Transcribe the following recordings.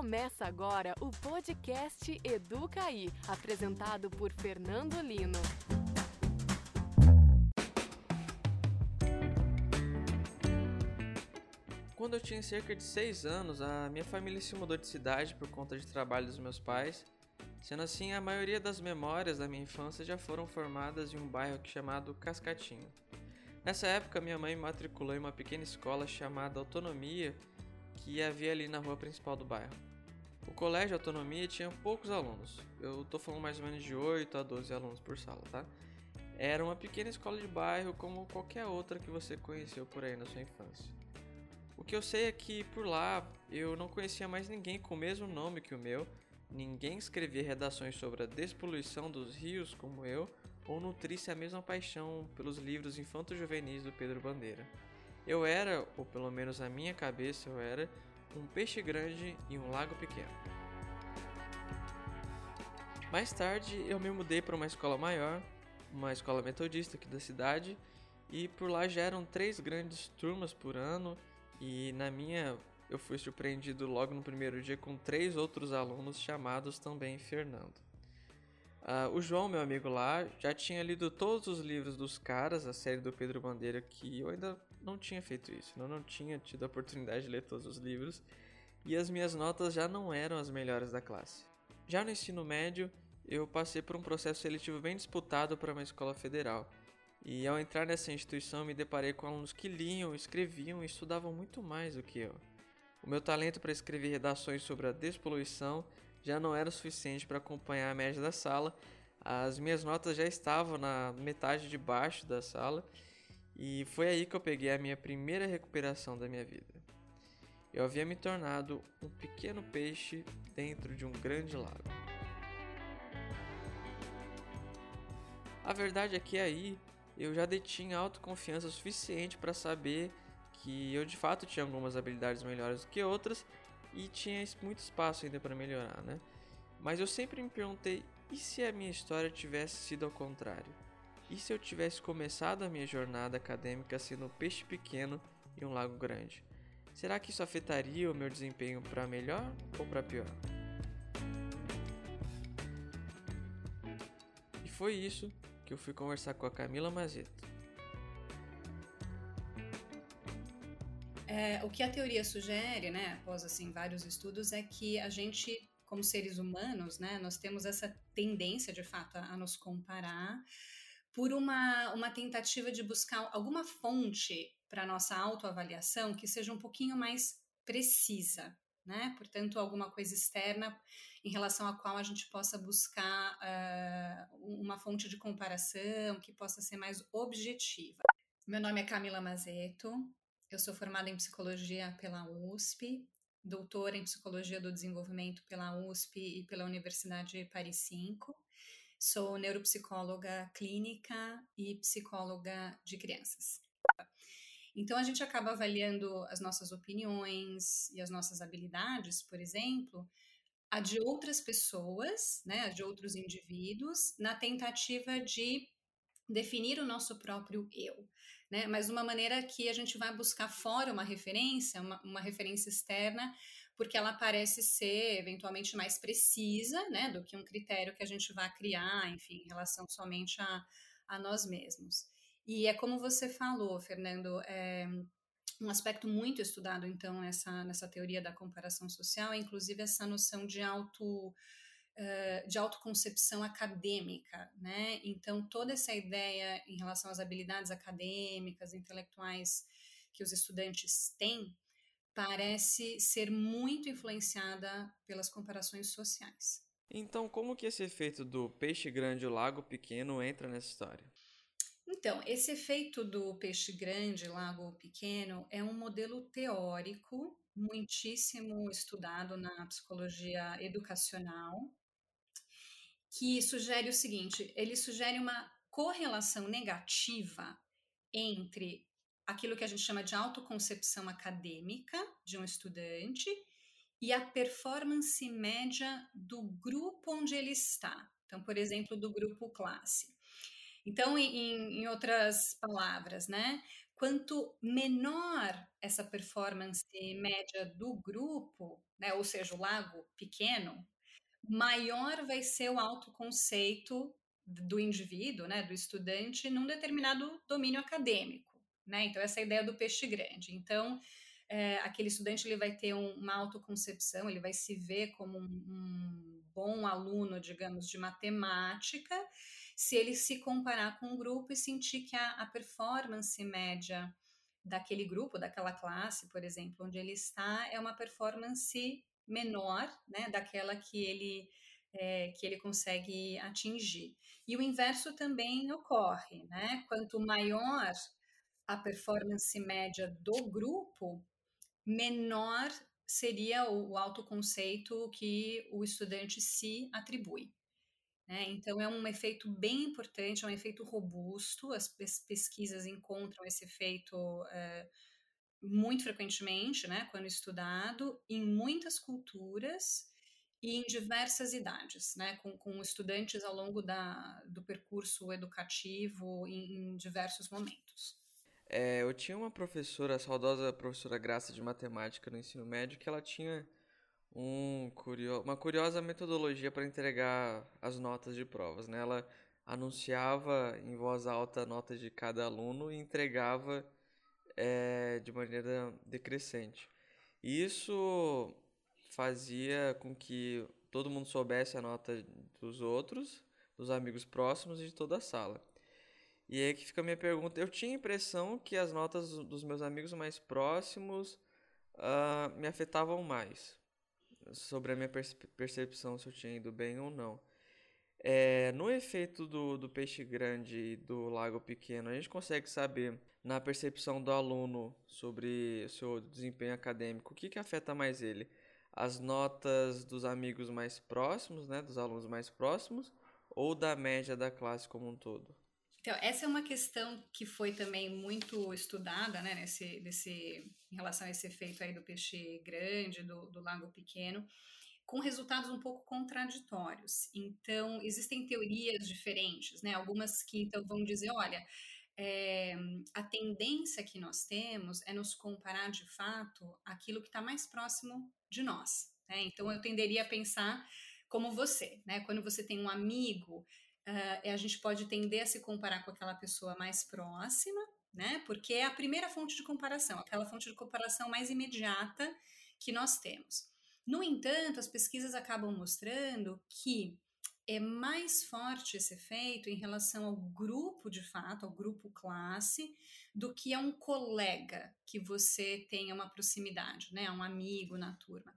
Começa agora o podcast Educaí, apresentado por Fernando Lino. Quando eu tinha cerca de 6 anos, a minha família se mudou de cidade por conta de trabalho dos meus pais. Sendo assim, a maioria das memórias da minha infância já foram formadas em um bairro chamado Cascatinho. Nessa época, minha mãe matriculou em uma pequena escola chamada Autonomia, que havia ali na rua principal do bairro. O colégio Autonomia tinha poucos alunos, eu tô falando mais ou menos de 8 a 12 alunos por sala, tá? Era uma pequena escola de bairro como qualquer outra que você conheceu por aí na sua infância. O que eu sei é que por lá eu não conhecia mais ninguém com o mesmo nome que o meu, ninguém escrevia redações sobre a despoluição dos rios como eu, ou nutrisse a mesma paixão pelos livros infanto-juvenis do Pedro Bandeira. Eu era, ou pelo menos na minha cabeça eu era, um peixe grande e um lago pequeno. Mais tarde eu me mudei para uma escola maior, uma escola metodista aqui da cidade, e por lá já eram três grandes turmas por ano, e na minha eu fui surpreendido logo no primeiro dia com três outros alunos chamados também Fernando. Uh, o João, meu amigo lá, já tinha lido todos os livros dos caras, a série do Pedro Bandeira, que eu ainda não tinha feito isso, eu não tinha tido a oportunidade de ler todos os livros, e as minhas notas já não eram as melhores da classe. Já no ensino médio, eu passei por um processo seletivo bem disputado para uma escola federal, e ao entrar nessa instituição me deparei com alunos que liam, escreviam e estudavam muito mais do que eu. O meu talento para escrever redações sobre a despoluição já não era suficiente para acompanhar a média da sala. As minhas notas já estavam na metade de baixo da sala e foi aí que eu peguei a minha primeira recuperação da minha vida. Eu havia me tornado um pequeno peixe dentro de um grande lago. A verdade é que aí eu já detinha autoconfiança suficiente para saber que eu de fato tinha algumas habilidades melhores do que outras e tinha muito espaço ainda para melhorar, né? Mas eu sempre me perguntei: e se a minha história tivesse sido ao contrário? E se eu tivesse começado a minha jornada acadêmica sendo um peixe pequeno e um lago grande? Será que isso afetaria o meu desempenho para melhor ou para pior? E foi isso que eu fui conversar com a Camila Mazeto. É, o que a teoria sugere, né, após assim vários estudos, é que a gente, como seres humanos, né, nós temos essa tendência, de fato, a, a nos comparar por uma, uma tentativa de buscar alguma fonte para nossa autoavaliação que seja um pouquinho mais precisa, né? Portanto, alguma coisa externa em relação à qual a gente possa buscar uh, uma fonte de comparação que possa ser mais objetiva. Meu nome é Camila Mazeto, eu sou formada em psicologia pela USP, doutora em psicologia do desenvolvimento pela USP e pela Universidade Paris 5. Sou neuropsicóloga clínica e psicóloga de crianças. Então a gente acaba avaliando as nossas opiniões e as nossas habilidades, por exemplo, a de outras pessoas, né, a de outros indivíduos, na tentativa de definir o nosso próprio eu né? Mas uma maneira que a gente vai buscar fora uma referência, uma, uma referência externa, porque ela parece ser eventualmente mais precisa, né, do que um critério que a gente vai criar, enfim, em relação somente a, a nós mesmos. E é como você falou, Fernando, é, um aspecto muito estudado, então, nessa, nessa teoria da comparação social é, inclusive, essa noção de auto de autoconcepção acadêmica, né? Então, toda essa ideia em relação às habilidades acadêmicas, intelectuais que os estudantes têm, parece ser muito influenciada pelas comparações sociais. Então, como que esse efeito do peixe grande e o lago pequeno entra nessa história? Então, esse efeito do peixe grande, lago pequeno, é um modelo teórico muitíssimo estudado na psicologia educacional, que sugere o seguinte: ele sugere uma correlação negativa entre aquilo que a gente chama de autoconcepção acadêmica de um estudante e a performance média do grupo onde ele está. Então, por exemplo, do grupo classe. Então, em, em outras palavras, né? quanto menor essa performance média do grupo, né, ou seja, o lago pequeno, maior vai ser o autoconceito do indivíduo, né, do estudante, num determinado domínio acadêmico. Né? Então, essa é ideia do peixe grande. Então, é, aquele estudante ele vai ter um, uma autoconcepção, ele vai se ver como um, um bom aluno, digamos, de matemática, se ele se comparar com um grupo e sentir que a, a performance média daquele grupo, daquela classe, por exemplo, onde ele está, é uma performance menor, né, daquela que ele é, que ele consegue atingir. E o inverso também ocorre, né? Quanto maior a performance média do grupo, menor seria o autoconceito que o estudante se atribui. Né? Então, é um efeito bem importante, é um efeito robusto, as pesquisas encontram esse efeito é, muito frequentemente, né, quando estudado, em muitas culturas e em diversas idades, né, com, com estudantes ao longo da, do percurso educativo em, em diversos momentos. É, eu tinha uma professora, a saudosa professora Graça de Matemática no ensino médio, que ela tinha um curio... uma curiosa metodologia para entregar as notas de provas. Né? Ela anunciava em voz alta a nota de cada aluno e entregava é, de maneira decrescente. Isso fazia com que todo mundo soubesse a nota dos outros, dos amigos próximos e de toda a sala. E aí que fica a minha pergunta. Eu tinha a impressão que as notas dos meus amigos mais próximos uh, me afetavam mais sobre a minha percepção se eu tinha ido bem ou não. É, no efeito do, do peixe grande e do lago pequeno, a gente consegue saber na percepção do aluno sobre o seu desempenho acadêmico o que, que afeta mais ele? As notas dos amigos mais próximos, né, dos alunos mais próximos, ou da média da classe como um todo? Então, essa é uma questão que foi também muito estudada, né, nesse, nesse, em relação a esse efeito aí do peixe grande, do, do lago pequeno com resultados um pouco contraditórios. Então, existem teorias diferentes, né? Algumas que então vão dizer, olha, é, a tendência que nós temos é nos comparar de fato aquilo que está mais próximo de nós. Né? Então, eu tenderia a pensar como você, né? Quando você tem um amigo, uh, a gente pode tender a se comparar com aquela pessoa mais próxima, né? Porque é a primeira fonte de comparação, aquela fonte de comparação mais imediata que nós temos. No entanto, as pesquisas acabam mostrando que é mais forte esse efeito em relação ao grupo de fato, ao grupo classe, do que a um colega que você tenha uma proximidade, né, um amigo na turma.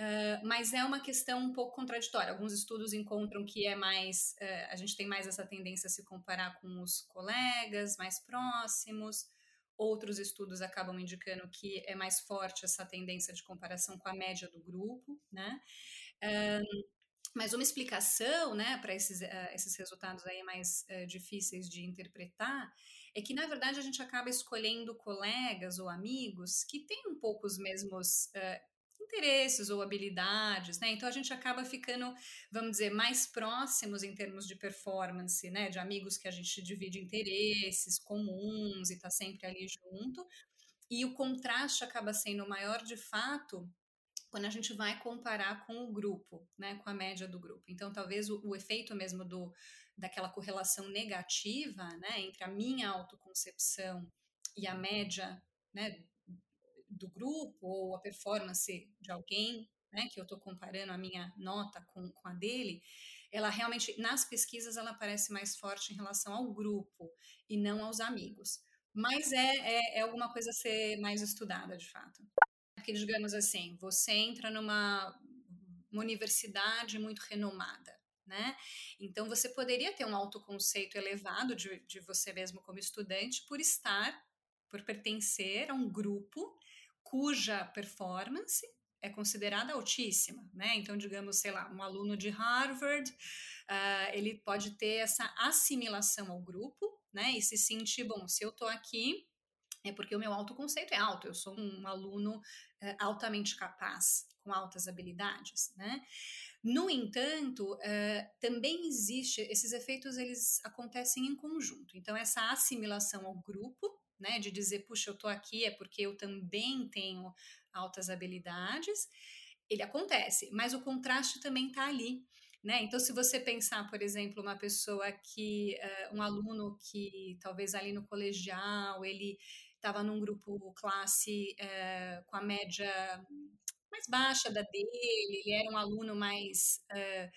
Uh, mas é uma questão um pouco contraditória. Alguns estudos encontram que é mais, uh, a gente tem mais essa tendência a se comparar com os colegas mais próximos. Outros estudos acabam indicando que é mais forte essa tendência de comparação com a média do grupo, né? Um, mas uma explicação, né, para esses, uh, esses resultados aí mais uh, difíceis de interpretar é que, na verdade, a gente acaba escolhendo colegas ou amigos que têm um pouco os mesmos uh, interesses ou habilidades, né? Então a gente acaba ficando, vamos dizer, mais próximos em termos de performance, né? De amigos que a gente divide interesses comuns e está sempre ali junto. E o contraste acaba sendo maior de fato quando a gente vai comparar com o grupo, né, com a média do grupo. Então, talvez o, o, efeito mesmo do, daquela correlação negativa, né, entre a minha autoconcepção e a média, né, do grupo ou a performance de alguém, né, que eu estou comparando a minha nota com, com a dele, ela realmente, nas pesquisas, ela parece mais forte em relação ao grupo e não aos amigos. Mas é, é, é alguma coisa a ser mais estudada, de fato. Digamos assim, você entra numa uma universidade muito renomada, né? Então, você poderia ter um autoconceito elevado de, de você mesmo como estudante por estar, por pertencer a um grupo cuja performance é considerada altíssima, né? Então, digamos, sei lá, um aluno de Harvard, uh, ele pode ter essa assimilação ao grupo, né? E se sentir, bom, se eu tô aqui, é porque o meu autoconceito é alto, eu sou um aluno altamente capaz, com altas habilidades, né? No entanto, uh, também existe, esses efeitos, eles acontecem em conjunto. Então, essa assimilação ao grupo, né, de dizer, puxa, eu tô aqui é porque eu também tenho altas habilidades, ele acontece, mas o contraste também está ali. Né? Então, se você pensar, por exemplo, uma pessoa que, uh, um aluno que talvez ali no colegial ele estava num grupo classe uh, com a média mais baixa da dele, ele era um aluno mais é,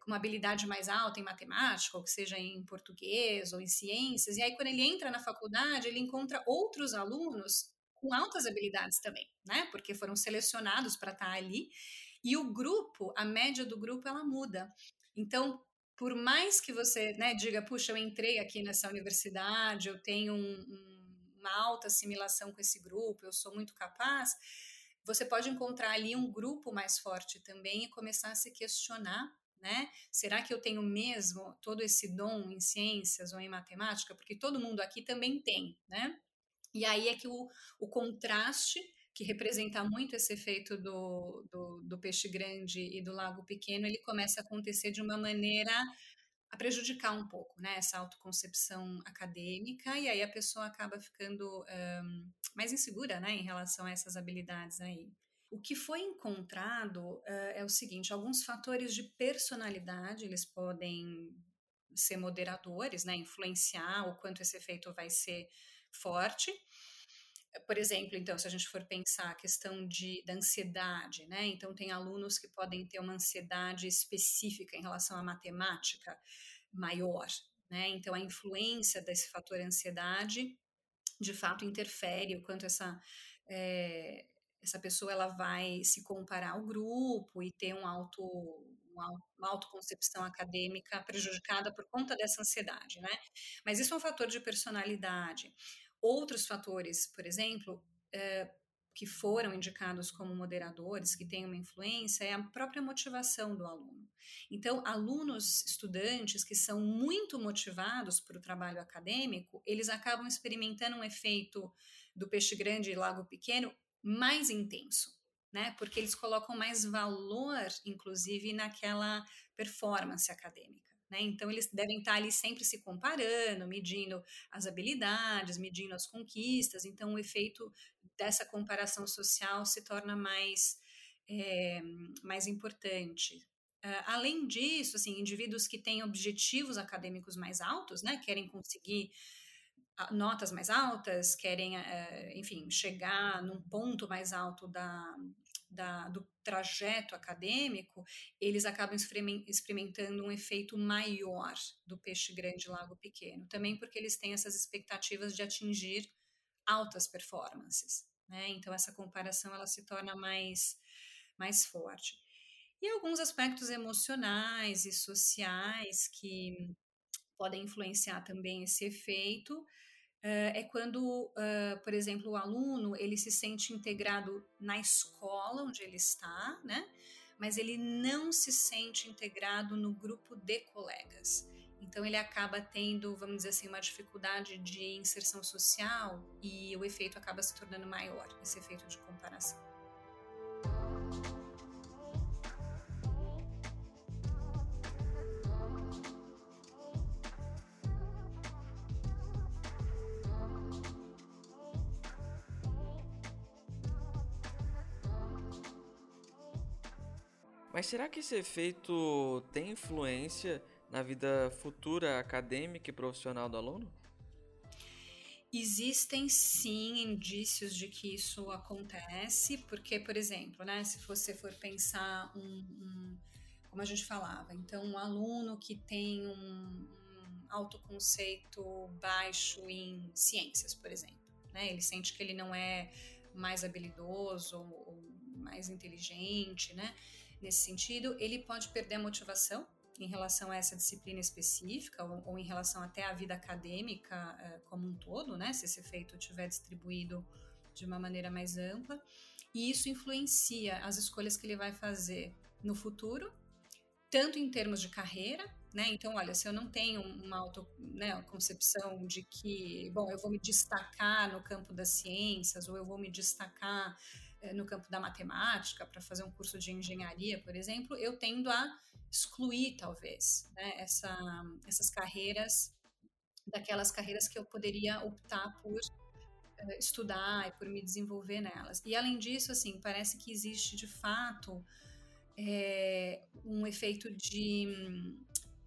com uma habilidade mais alta em matemática, ou que seja em português ou em ciências, e aí quando ele entra na faculdade, ele encontra outros alunos com altas habilidades também, né? Porque foram selecionados para estar tá ali. E o grupo, a média do grupo, ela muda. Então, por mais que você né, diga, puxa, eu entrei aqui nessa universidade, eu tenho um, um, uma alta assimilação com esse grupo, eu sou muito capaz, você pode encontrar ali um grupo mais forte também e começar a se questionar né? Será que eu tenho mesmo todo esse dom em ciências ou em matemática? Porque todo mundo aqui também tem, né? E aí é que o, o contraste, que representa muito esse efeito do, do, do peixe grande e do lago pequeno, ele começa a acontecer de uma maneira a prejudicar um pouco, né? Essa autoconcepção acadêmica, e aí a pessoa acaba ficando um, mais insegura, né? Em relação a essas habilidades aí. O que foi encontrado uh, é o seguinte: alguns fatores de personalidade eles podem ser moderadores, né, influenciar o quanto esse efeito vai ser forte. Por exemplo, então, se a gente for pensar a questão de, da ansiedade, né? Então, tem alunos que podem ter uma ansiedade específica em relação à matemática maior, né? Então, a influência desse fator ansiedade, de fato, interfere o quanto essa, é, essa pessoa ela vai se comparar ao grupo e ter um auto, uma autoconcepção acadêmica prejudicada por conta dessa ansiedade, né? Mas isso é um fator de personalidade. Outros fatores, por exemplo, é, que foram indicados como moderadores, que têm uma influência, é a própria motivação do aluno. Então, alunos, estudantes que são muito motivados para o trabalho acadêmico, eles acabam experimentando um efeito do peixe grande e lago pequeno mais intenso, né? Porque eles colocam mais valor, inclusive, naquela performance acadêmica. Né? Então, eles devem estar ali sempre se comparando, medindo as habilidades, medindo as conquistas. Então, o efeito dessa comparação social se torna mais, é, mais importante. Uh, além disso, assim, indivíduos que têm objetivos acadêmicos mais altos, né, querem conseguir notas mais altas, querem, eh, enfim, chegar num ponto mais alto da, da, do trajeto acadêmico, eles acabam experimentando um efeito maior do peixe grande lago pequeno, também porque eles têm essas expectativas de atingir altas performances, né? Então essa comparação ela se torna mais mais forte. E alguns aspectos emocionais e sociais que podem influenciar também esse efeito é quando, por exemplo, o aluno ele se sente integrado na escola onde ele está, né? Mas ele não se sente integrado no grupo de colegas. Então ele acaba tendo, vamos dizer assim, uma dificuldade de inserção social e o efeito acaba se tornando maior, esse efeito de comparação. Mas será que esse efeito tem influência na vida futura acadêmica e profissional do aluno? Existem sim indícios de que isso acontece, porque, por exemplo, né, se você for pensar um, um como a gente falava, então um aluno que tem um, um autoconceito baixo em ciências, por exemplo, né, ele sente que ele não é mais habilidoso ou mais inteligente, né? Nesse sentido, ele pode perder a motivação em relação a essa disciplina específica ou, ou em relação até à vida acadêmica eh, como um todo, né? Se esse efeito estiver distribuído de uma maneira mais ampla. E isso influencia as escolhas que ele vai fazer no futuro, tanto em termos de carreira, né? Então, olha, se eu não tenho uma auto, né, concepção de que, bom, eu vou me destacar no campo das ciências ou eu vou me destacar no campo da matemática, para fazer um curso de engenharia, por exemplo, eu tendo a excluir, talvez, né, essa, essas carreiras daquelas carreiras que eu poderia optar por uh, estudar e por me desenvolver nelas. E além disso, assim, parece que existe de fato é, um efeito de,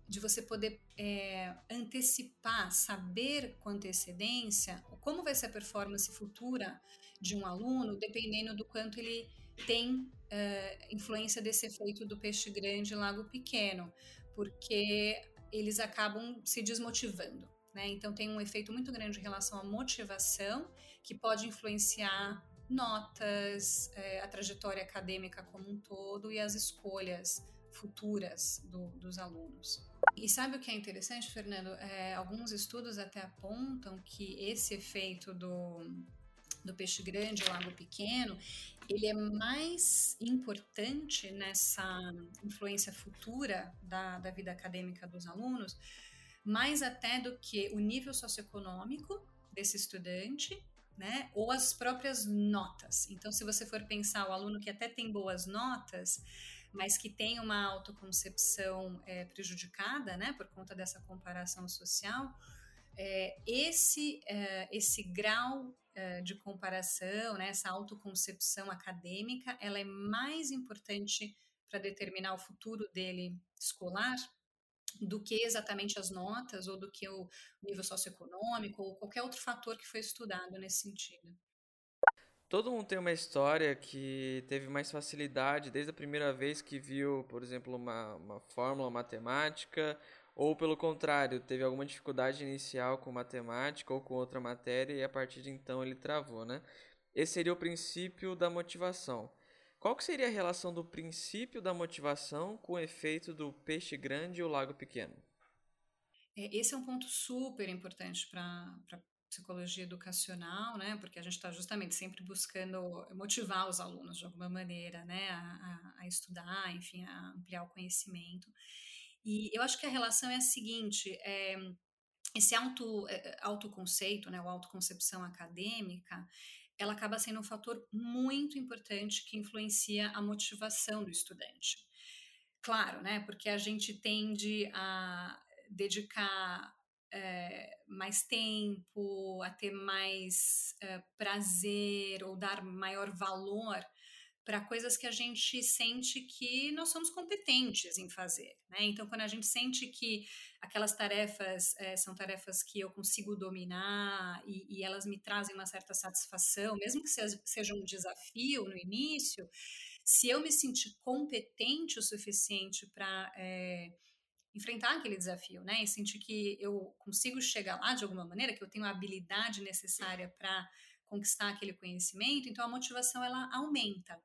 de você poder é, antecipar, saber com antecedência como vai ser a performance futura de um aluno, dependendo do quanto ele tem uh, influência desse efeito do peixe grande e lago pequeno, porque eles acabam se desmotivando. Né? Então, tem um efeito muito grande em relação à motivação, que pode influenciar notas, é, a trajetória acadêmica como um todo e as escolhas futuras do, dos alunos. E sabe o que é interessante, Fernando? É, alguns estudos até apontam que esse efeito do, do peixe grande, lago pequeno, ele é mais importante nessa influência futura da, da vida acadêmica dos alunos, mais até do que o nível socioeconômico desse estudante, né, ou as próprias notas. Então, se você for pensar o aluno que até tem boas notas, mas que tem uma autoconcepção é, prejudicada, né, por conta dessa comparação social, é, esse, é, esse grau é, de comparação, né, essa autoconcepção acadêmica, ela é mais importante para determinar o futuro dele escolar do que exatamente as notas ou do que o nível socioeconômico ou qualquer outro fator que foi estudado nesse sentido. Todo mundo tem uma história que teve mais facilidade desde a primeira vez que viu, por exemplo, uma, uma fórmula matemática ou pelo contrário, teve alguma dificuldade inicial com matemática ou com outra matéria e a partir de então ele travou, né? Esse seria o princípio da motivação. Qual que seria a relação do princípio da motivação com o efeito do peixe grande e o lago pequeno? É, esse é um ponto super importante para psicologia educacional, né? Porque a gente está justamente sempre buscando motivar os alunos de alguma maneira, né? A, a, a estudar, enfim, a ampliar o conhecimento. E eu acho que a relação é a seguinte: é, esse auto, é, autoconceito, né, ou autoconcepção acadêmica, ela acaba sendo um fator muito importante que influencia a motivação do estudante. Claro, né, porque a gente tende a dedicar é, mais tempo, a ter mais é, prazer ou dar maior valor para coisas que a gente sente que nós somos competentes em fazer. Né? Então, quando a gente sente que aquelas tarefas é, são tarefas que eu consigo dominar e, e, elas me trazem uma certa satisfação, mesmo que seja, um desafio no início, se eu me sentir competente o suficiente para é, enfrentar aquele desafio, né, e sentir que eu consigo chegar lá de alguma maneira, que eu tenho a habilidade necessária para conquistar aquele conhecimento, então a motivação ela aumenta.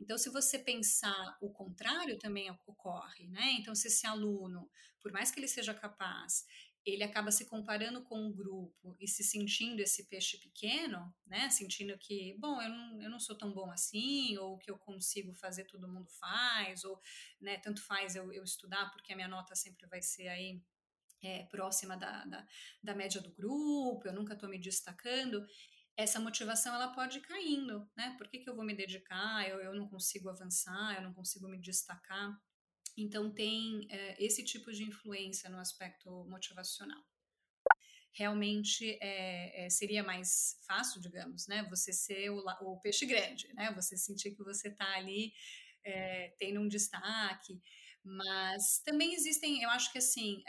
Então, se você pensar o contrário, também ocorre, né? Então, se esse aluno, por mais que ele seja capaz, ele acaba se comparando com o grupo e se sentindo esse peixe pequeno, né? Sentindo que, bom, eu não, eu não sou tão bom assim, ou que eu consigo fazer todo mundo faz, ou, né, tanto faz eu, eu estudar porque a minha nota sempre vai ser aí é, próxima da, da, da média do grupo, eu nunca estou me destacando essa motivação ela pode caindo, né? Por que, que eu vou me dedicar? Eu, eu não consigo avançar, eu não consigo me destacar. Então, tem é, esse tipo de influência no aspecto motivacional. Realmente é, é, seria mais fácil, digamos, né? Você ser o, o peixe grande, né? Você sentir que você está ali tendo um destaque. Mas também existem, eu acho que assim,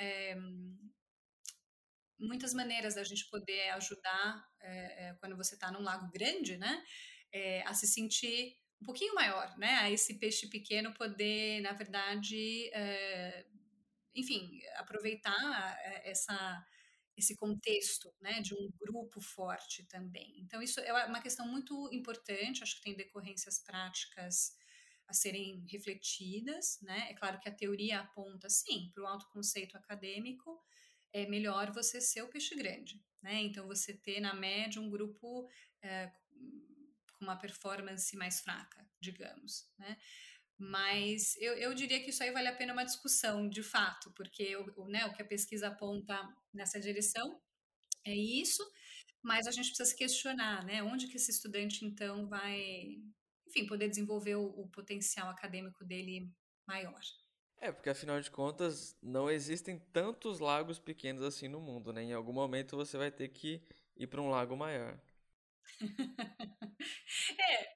muitas maneiras da gente poder ajudar é, quando você está num lago grande, né? É, a se sentir um pouquinho maior, né? A esse peixe pequeno poder, na verdade, é, enfim, aproveitar essa esse contexto, né, de um grupo forte também. Então isso é uma questão muito importante. Acho que tem decorrências práticas a serem refletidas, né? É claro que a teoria aponta sim para o autoconceito acadêmico, é melhor você ser o peixe grande, né? Então você ter na média um grupo é, com uma performance mais fraca, digamos, né? Mas eu, eu diria que isso aí vale a pena uma discussão, de fato, porque o, né, o que a pesquisa aponta nessa direção é isso, mas a gente precisa se questionar, né? Onde que esse estudante, então, vai, enfim, poder desenvolver o, o potencial acadêmico dele maior. É, porque afinal de contas, não existem tantos lagos pequenos assim no mundo, né? Em algum momento você vai ter que ir para um lago maior. é,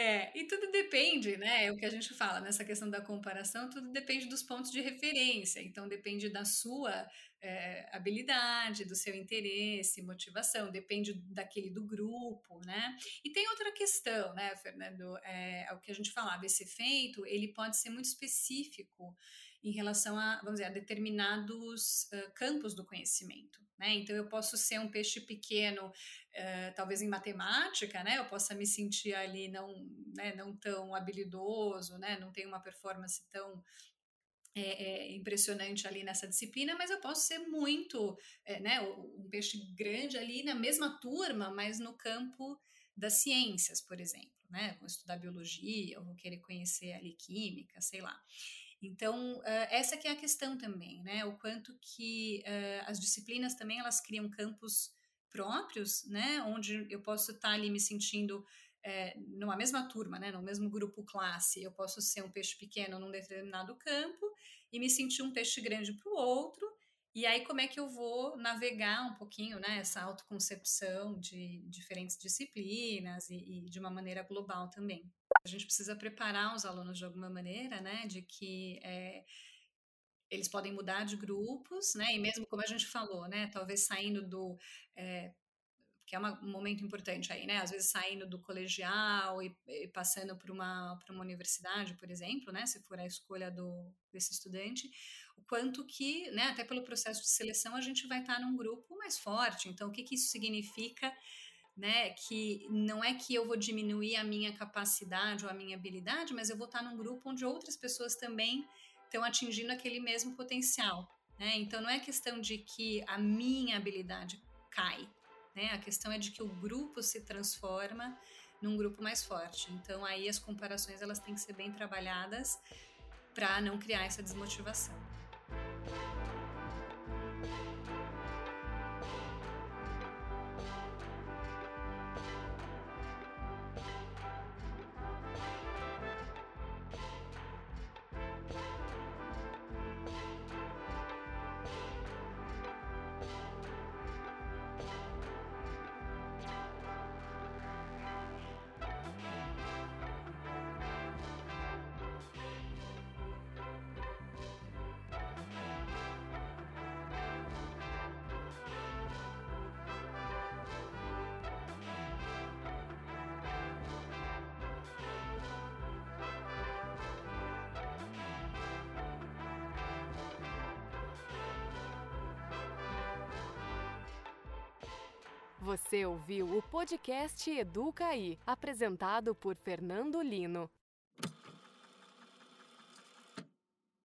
é, e tudo depende, né? É o que a gente fala nessa questão da comparação, tudo depende dos pontos de referência. Então, depende da sua é, habilidade, do seu interesse, motivação, depende daquele do grupo, né? E tem outra questão, né, Fernando? É, é o que a gente falava, esse efeito, ele pode ser muito específico em relação a, vamos dizer, a determinados uh, campos do conhecimento. Né? Então, eu posso ser um peixe pequeno, uh, talvez em matemática, né? eu possa me sentir ali não, né, não tão habilidoso, né? não tenho uma performance tão é, é, impressionante ali nessa disciplina, mas eu posso ser muito, é, né, um peixe grande ali na mesma turma, mas no campo das ciências, por exemplo, né, vou estudar biologia, ou vou querer conhecer ali química, sei lá. Então, uh, essa que é a questão também, né? O quanto que uh, as disciplinas também, elas criam campos próprios, né? Onde eu posso estar ali me sentindo é, numa mesma turma, né? No mesmo grupo classe, eu posso ser um peixe pequeno num determinado campo e me sentir um peixe grande para o outro. E aí, como é que eu vou navegar um pouquinho, né? Essa autoconcepção de diferentes disciplinas e, e de uma maneira global também. A gente precisa preparar os alunos de alguma maneira, né, de que é, eles podem mudar de grupos, né, e mesmo como a gente falou, né, talvez saindo do é, que é uma, um momento importante aí, né? Às vezes saindo do colegial e, e passando para uma, uma universidade, por exemplo, né? Se for a escolha do, desse estudante, o quanto que, né? Até pelo processo de seleção, a gente vai estar num grupo mais forte. Então, o que, que isso significa né? Que não é que eu vou diminuir a minha capacidade ou a minha habilidade, mas eu vou estar num grupo onde outras pessoas também estão atingindo aquele mesmo potencial. Né? Então não é questão de que a minha habilidade cai, né? A questão é de que o grupo se transforma num grupo mais forte. Então aí as comparações elas têm que ser bem trabalhadas para não criar essa desmotivação. Você ouviu o podcast Educaí, apresentado por Fernando Lino.